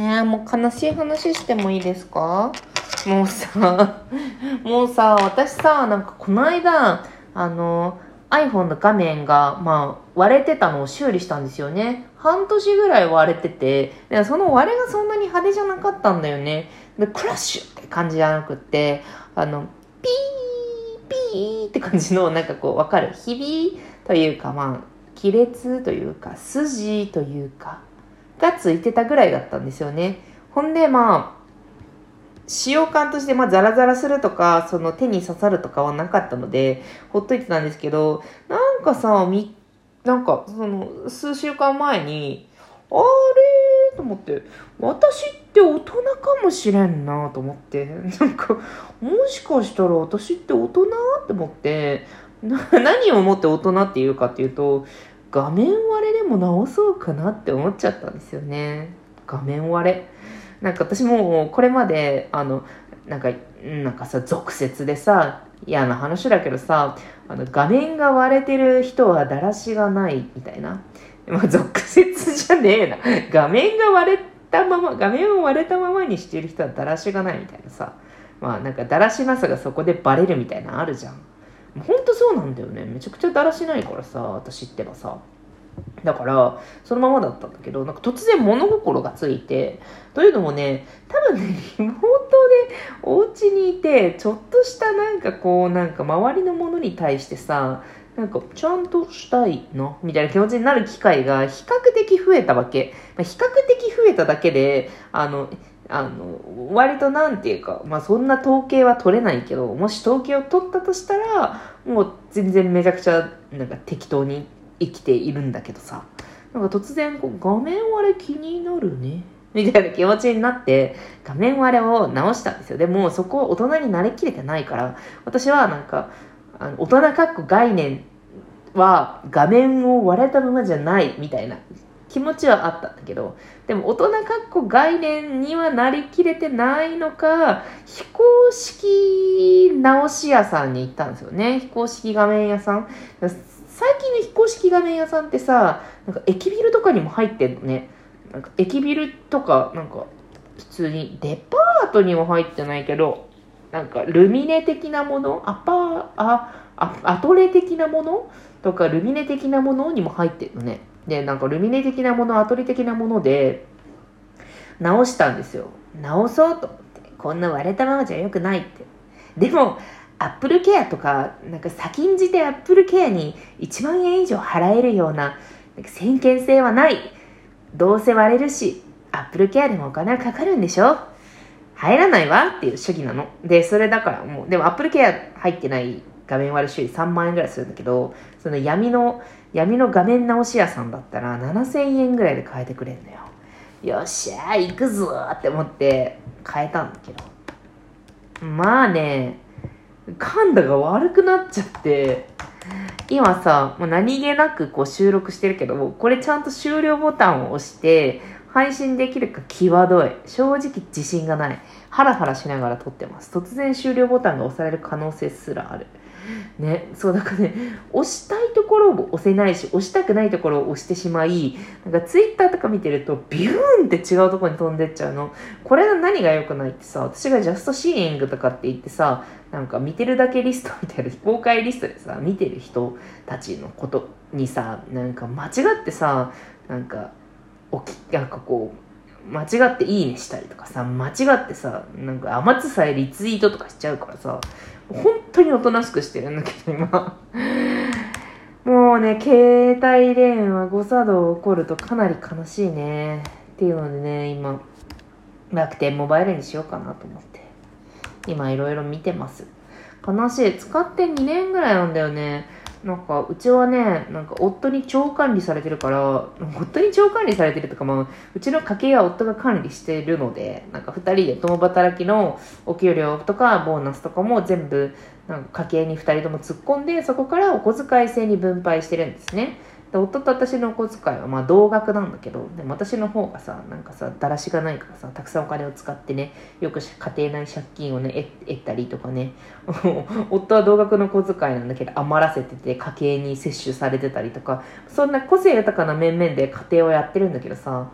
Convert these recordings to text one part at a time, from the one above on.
えー、もう悲しい話してもいいですか？もうさ、もうさ、私さ、なんかこの間、あの、iPhone の画面が、まあ、割れてたのを修理したんですよね。半年ぐらい割れてて、でその割れがそんなに派手じゃなかったんだよね。で、クラッシュって感じじゃなくって、あの、ピー、ピーって感じの、なんかこう、わかる？ひびというか、まあ、亀裂というか、筋というか、がついてたぐらいだったんですよね。ほんで、まあ、使用感として、まあ、ザラザラするとか、その手に刺さるとかはなかったので、ほっといてたんですけど、なんかさ、み、なんか、その、数週間前に、あれ？ーと思って、私って大人かもしれんなと思って、なんか、もしかしたら私って大人？って思って、何をもって大人っていうかっていうと、画面割れでも直そうかなって思っちゃったんですよね。画面割れ。なんか私もこれまで、あの、なんか、なんかさ、俗説でさ、嫌な話だけどさ、あの、画面が割れてる人はだらしがないみたいな。まあ、俗説じゃねえな。画面が割れたまま、画面を割れたままにしてる人はだらしがないみたいなさ。まあ、なんかだらしなさがそこでバレるみたいなあるじゃん。ほんとそうなんだよね。めちゃくちゃだらしないからさ、私ってばさ。だから、そのままだったんだけど、なんか突然物心がついて、というのもね、多分ね、リモートでお家にいて、ちょっとしたなんかこう、なんか周りのものに対してさ、なんか、ちゃんとしたいな、みたいな気持ちになる機会が比較的増えたわけ。まあ、比較的増えただけで、あの、あの、割となんていうか、まあそんな統計は取れないけど、もし統計を取ったとしたら、もう全然めちゃくちゃ、なんか適当に生きているんだけどさ。なんか突然こう画面割れ気になるねみたいな気持ちになって画面割れを直したんですよ。でもそこは大人になりきれてないから私はなんかあの大人かっこ概念は画面を割れたままじゃないみたいな気持ちはあったんだけどでも大人かっこ概念にはなりきれてないのか非公式直し屋さんに行ったんですよね非公式画面屋さん最近の非公式画面屋さんってさ、なんか駅ビルとかにも入ってんのね。なんか駅ビルとか、なんか普通にデパートにも入ってないけど、なんかルミネ的なもの、アパー、あ、アトレ的なもの？とかルミネ的なものにも入ってるのね。で、なんかルミネ的なもの、アトレ的なもので、直したんですよ。直そうと思って。こんな割れたままじゃ良くないって。でも、アップルケアとか、なんか先んじてアップルケアに1万円以上払えるような、なんか先見性はない。どうせ割れるし、アップルケアでもお金はかかるんでしょ？入らないわっていう主義なの。で、それだからもう、でもアップルケア入ってない画面割れ修理3万円ぐらいするんだけど、その闇の、闇の画面直し屋さんだったら7000円ぐらいで変えてくれるのよ。よっしゃー行くぞって思って変えたんだけど。まあね、感度が悪くなっちゃって、今さ、もう何気なくこう収録してるけど、これちゃんと終了ボタンを押して、配信できるか際どい。正直自信がない。ハラハラしながら撮ってます。突然終了ボタンが押される可能性すらある。ね、そうだかね、押したいところを押せないし、押したくないところを押してしまい、なんかツイッターとか見てると、ビューンって違うとこに飛んでっちゃうの。これの何が良くないってさ、私がジャストシーイングとかって言ってさ、なんか見てるだけリストみたいな非公開リストでさ、見てる人たちのことにさ、なんか間違ってさ、なんか、おき、なんかこう、間違っていいねしたりとかさ、間違ってさ、なんか甘つさえリツイートとかしちゃうからさ、本当におとなしくしてるんだけど、今。もうね、携帯電話誤作動起こるとかなり悲しいね。っていうのでね、今、楽天モバイルにしようかなと思って。今いろいろ見てます。悲しい。使って2年ぐらいなんだよね。なんか、うちはね、なんか夫に長管理されてるから、夫に長管理されてるとか、まあ、うちの家計は夫が管理してるので、なんか2人で共働きのお給料とかボーナスとかも全部、なんか家計に2人とも突っ込んで、そこからお小遣い制に分配してるんですね。で夫と私のお小遣いはまあ同額なんだけどでも私の方がさなんかさだらしがないからさたくさんお金を使ってねよく家庭内借金をね得たりとかね 夫は同額の小遣いなんだけど余らせてて家計に摂取されてたりとかそんな個性豊かな面々で家庭をやってるんだけどさ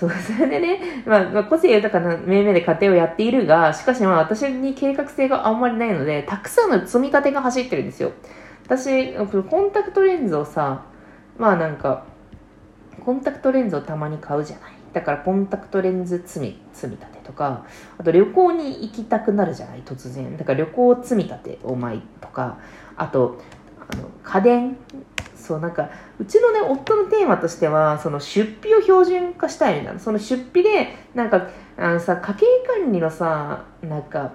そう、それでね、まあ、まあ、個性豊かな面々で家庭をやっているが、しかしまあ私に計画性があんまりないので、たくさんの積み立てが走ってるんですよ。私、コンタクトレンズをさ、まあなんか、コンタクトレンズをたまに買うじゃない。だからコンタクトレンズ積み、積み立てとか、あと旅行に行きたくなるじゃない、突然。だから旅行積み立てをまいとか、あと、あの家電そうなんかうちのね夫のテーマとしてはその出費を標準化したいみたいなその出費でなんかあのさ家計管理のさなんか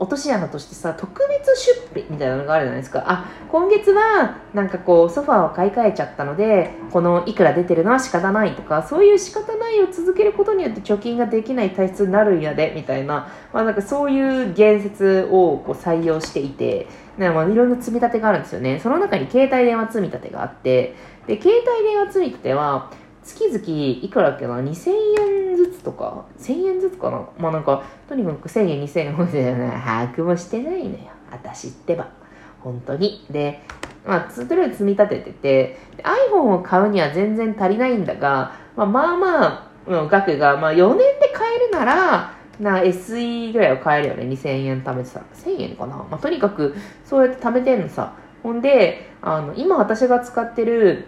落とし穴としてさ特別出費みたいなのがあるじゃないですか。あ今月はなんかこうソファーを買い替えちゃったのでこのいくら出てるのは仕方ないとかそういう仕方ないを続けることによって貯金ができない体質になるんやでみたいな,、まあ、なんかそういう言説をこう採用していてなんまあいろんな積み立てがあるんですよね。その中に携帯電話積み立てがあって。で携帯電話積み立ては月々いくらだっけな？2000円ずつとか？1000円ずつかな？まあなんかとにかく1000円2000円ので把握もしてないのよ。私ってば。本当に。でまあ、とりあえず積み立ててて。iPhone を買うには全然足りないんだが、まあ、まあまあの額が、まあ、4年で買えるならな SE ぐらいは買えるよね。2000円貯めてたら。1000円かな、まあ、とにかくそうやって貯めてんのさ。ほんであの今私が使ってる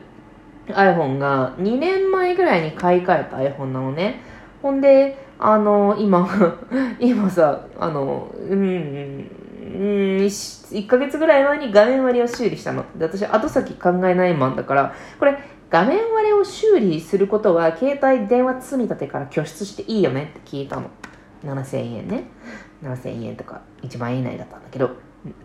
iPhone が2年前ぐらいに買い替えた iPhone なのね。ほんで、あの、今、今さ、あの、うん、うん、1ヶ月ぐらい前に画面割れを修理したの。で、私、後先考えないマンだから、これ、画面割れを修理することは、携帯電話積み立てから拠出していいよねって聞いたの。7000円ね。7000円とか1万円以内だったんだけど。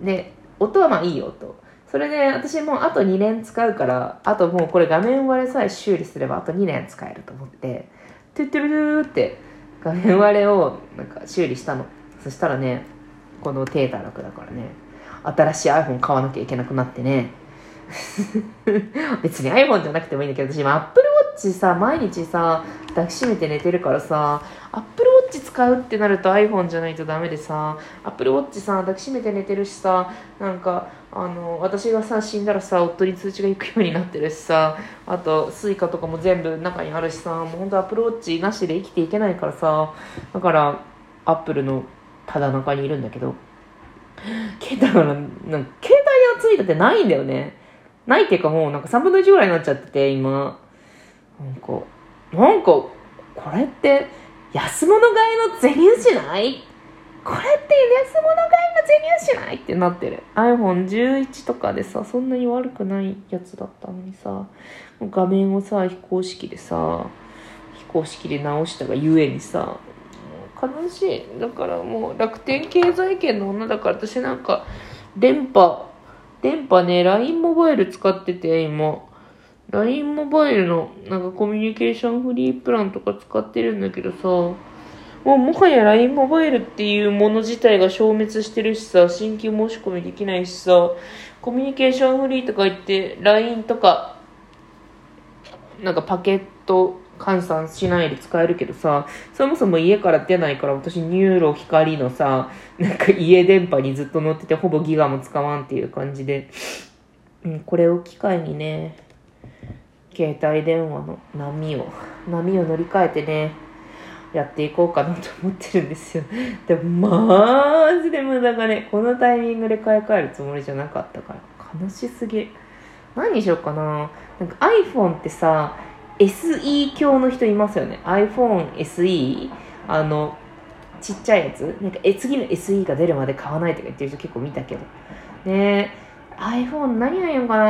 で、音はまあいいよと。それで私もうあと2年使うからあともうこれ画面割れさえ修理すればあと2年使えると思ってトゥットゥルルーって画面割れをなんか修理したの。そしたらねこのテータ楽だからね新しい iPhone 買わなきゃいけなくなってね。別に iPhone じゃなくてもいいんだけど私今 Apple Watch さ毎日さ抱きしめて寝てるからさ Apple 使うってなると iPhone じゃないとダメでさ。Apple Watch さ抱きしめて寝てるしさ。なんかあの私がさ死んだらさ夫に通知が行くようになってるしさ。あと Suica とかも全部中にあるしさ。もうほんと Apple Watch なしで生きていけないからさ。だから Apple のただ中にいるんだけど。携帯がなん携帯がついたってないんだよね。ないっていうかもうなんか3分の1ぐらいになっちゃってて今。なんかなんかこれって安物買いの銭じゃない？これって安物買いの銭しないってなってる。iPhone11 とかでさそんなに悪くないやつだったのにさ画面をさ非公式でさ非公式で直したがゆえにさ悲しい。だからもう楽天経済圏の女だから私なんか電波電波ね LINE モバイル使ってて今。LINE モバイルのなんかコミュニケーションフリープランとか使ってるんだけどさもうもはや LINE モバイルっていうもの自体が消滅してるしさ、新規申し込みできないしさ、コミュニケーションフリーとか言って LINE とか、なんかパケット換算しないで使えるけどさ、そもそも家から出ないから私 NURO 光のさ、なんか家電波にずっと乗っててほぼギガも使わんっていう感じで、うん、これを機会にね、携帯電話の波を、波を乗り換えてね、やっていこうかなと思ってるんですよ。でも、マジで無駄がね、このタイミングで買い替えるつもりじゃなかったから、悲しすぎ。何にしようかな。なんか iPhone ってさ、SE 教の人いますよね。iPhone SE。あの、ちっちゃいやつなんかえ次の SE が出るまで買わないとか言ってる人結構見たけど。ね iPhone 何がいいのかな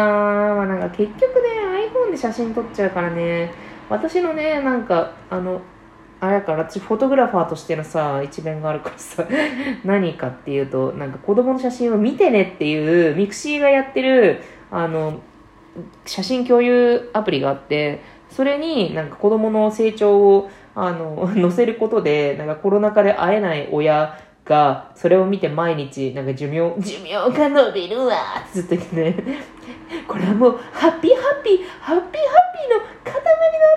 まあなんか結局ね、iPhone で写真撮っちゃうからね、私のね、なんか、あの、あれから私フォトグラファーとしてのさ一面があるからさ 何かっていうとなんか子供の写真を見てねっていう mixi がやってるあの写真共有アプリがあってそれになんか子供の成長をあの 載せることでなんかコロナ禍で会えない親が、それを見て毎日、なんか寿命、寿命が伸びるわってずっと言ってね、これはもう、ハッピーハッピー、ハッピーハッピーの塊の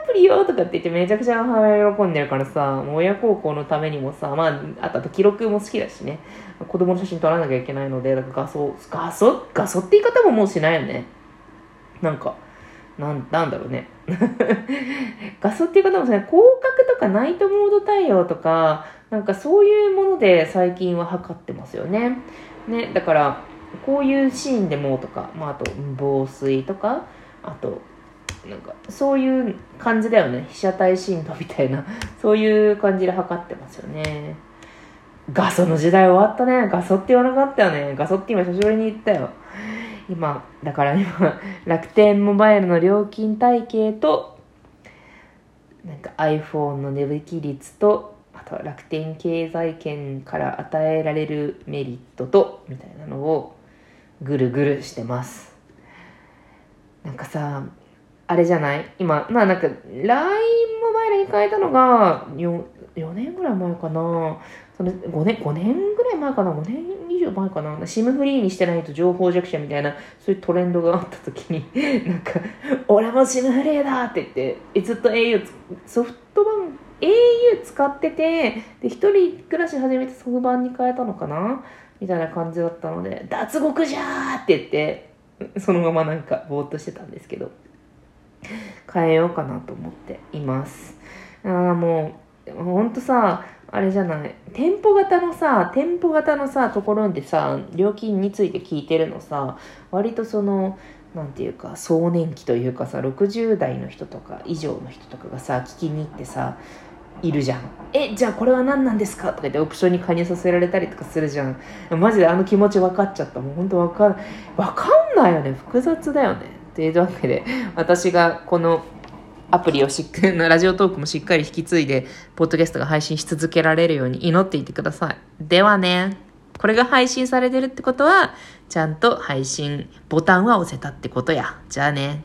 アプリよとかって言ってめちゃくちゃ母親喜んでるからさ、親孝行のためにもさ、まあ、あとあと記録も好きだしね、子供の写真撮らなきゃいけないので、だから画素、画素、画素って言い方ももうしないよね。なんか、なんなんだろうね。画素っていう方もね広角とかナイトモード対応とかなんかそういうもので最近は測ってますよね。ねだからこういうシーンでもとか、まあ、あと防水とかあとなんかそういう感じだよね。被写体深度みたいな。そういう感じで測ってますよね。画素の時代終わったね。画素って言わなかったよね。画素って今久しぶりに言ったよ。今だから今 楽天モバイルの料金体系となんか iPhone の値引き率とあとは楽天経済圏から与えられるメリットとみたいなのをぐるぐるしてます。なんかさあれじゃない？今まあなんか LINE モバイルに変えたのが 4, 4年ぐらい前かな。その5年、5年ぐらい前かな ?5 年以上前かな ?SIM フリーにしてないと情報弱者みたいな、そういうトレンドがあった時に、なんか、俺も SIM フリーだって言って、ずっと au、ソフトバン au 使ってて、で、一人暮らし始めてソフトバンに変えたのかな？みたいな感じだったので、脱獄じゃって言って、そのままなんかぼーっとしてたんですけど、変えようかなと思っています。ああ、もう、ほんとさ、あれじゃない。店舗型のさ、店舗型のさ、ところでさ、料金について聞いてるのさ、割とその、なんていうか、壮年期というかさ、60代の人とか以上の人とかがさ、聞きに行ってさ、いるじゃん。え、じゃあこれは何なんですか？とか言ってオプションに加入させられたりとかするじゃん。マジであの気持ち分かっちゃった。もう本当分かん、分かんないよね。複雑だよね。というわけで、私がこのアプリをしっかり、ラジオトークもしっかり引き継いで、ポッドキャストが配信し続けられるように祈っていてください。ではね、これが配信されてるってことは、ちゃんと配信ボタンは押せたってことや。じゃあね。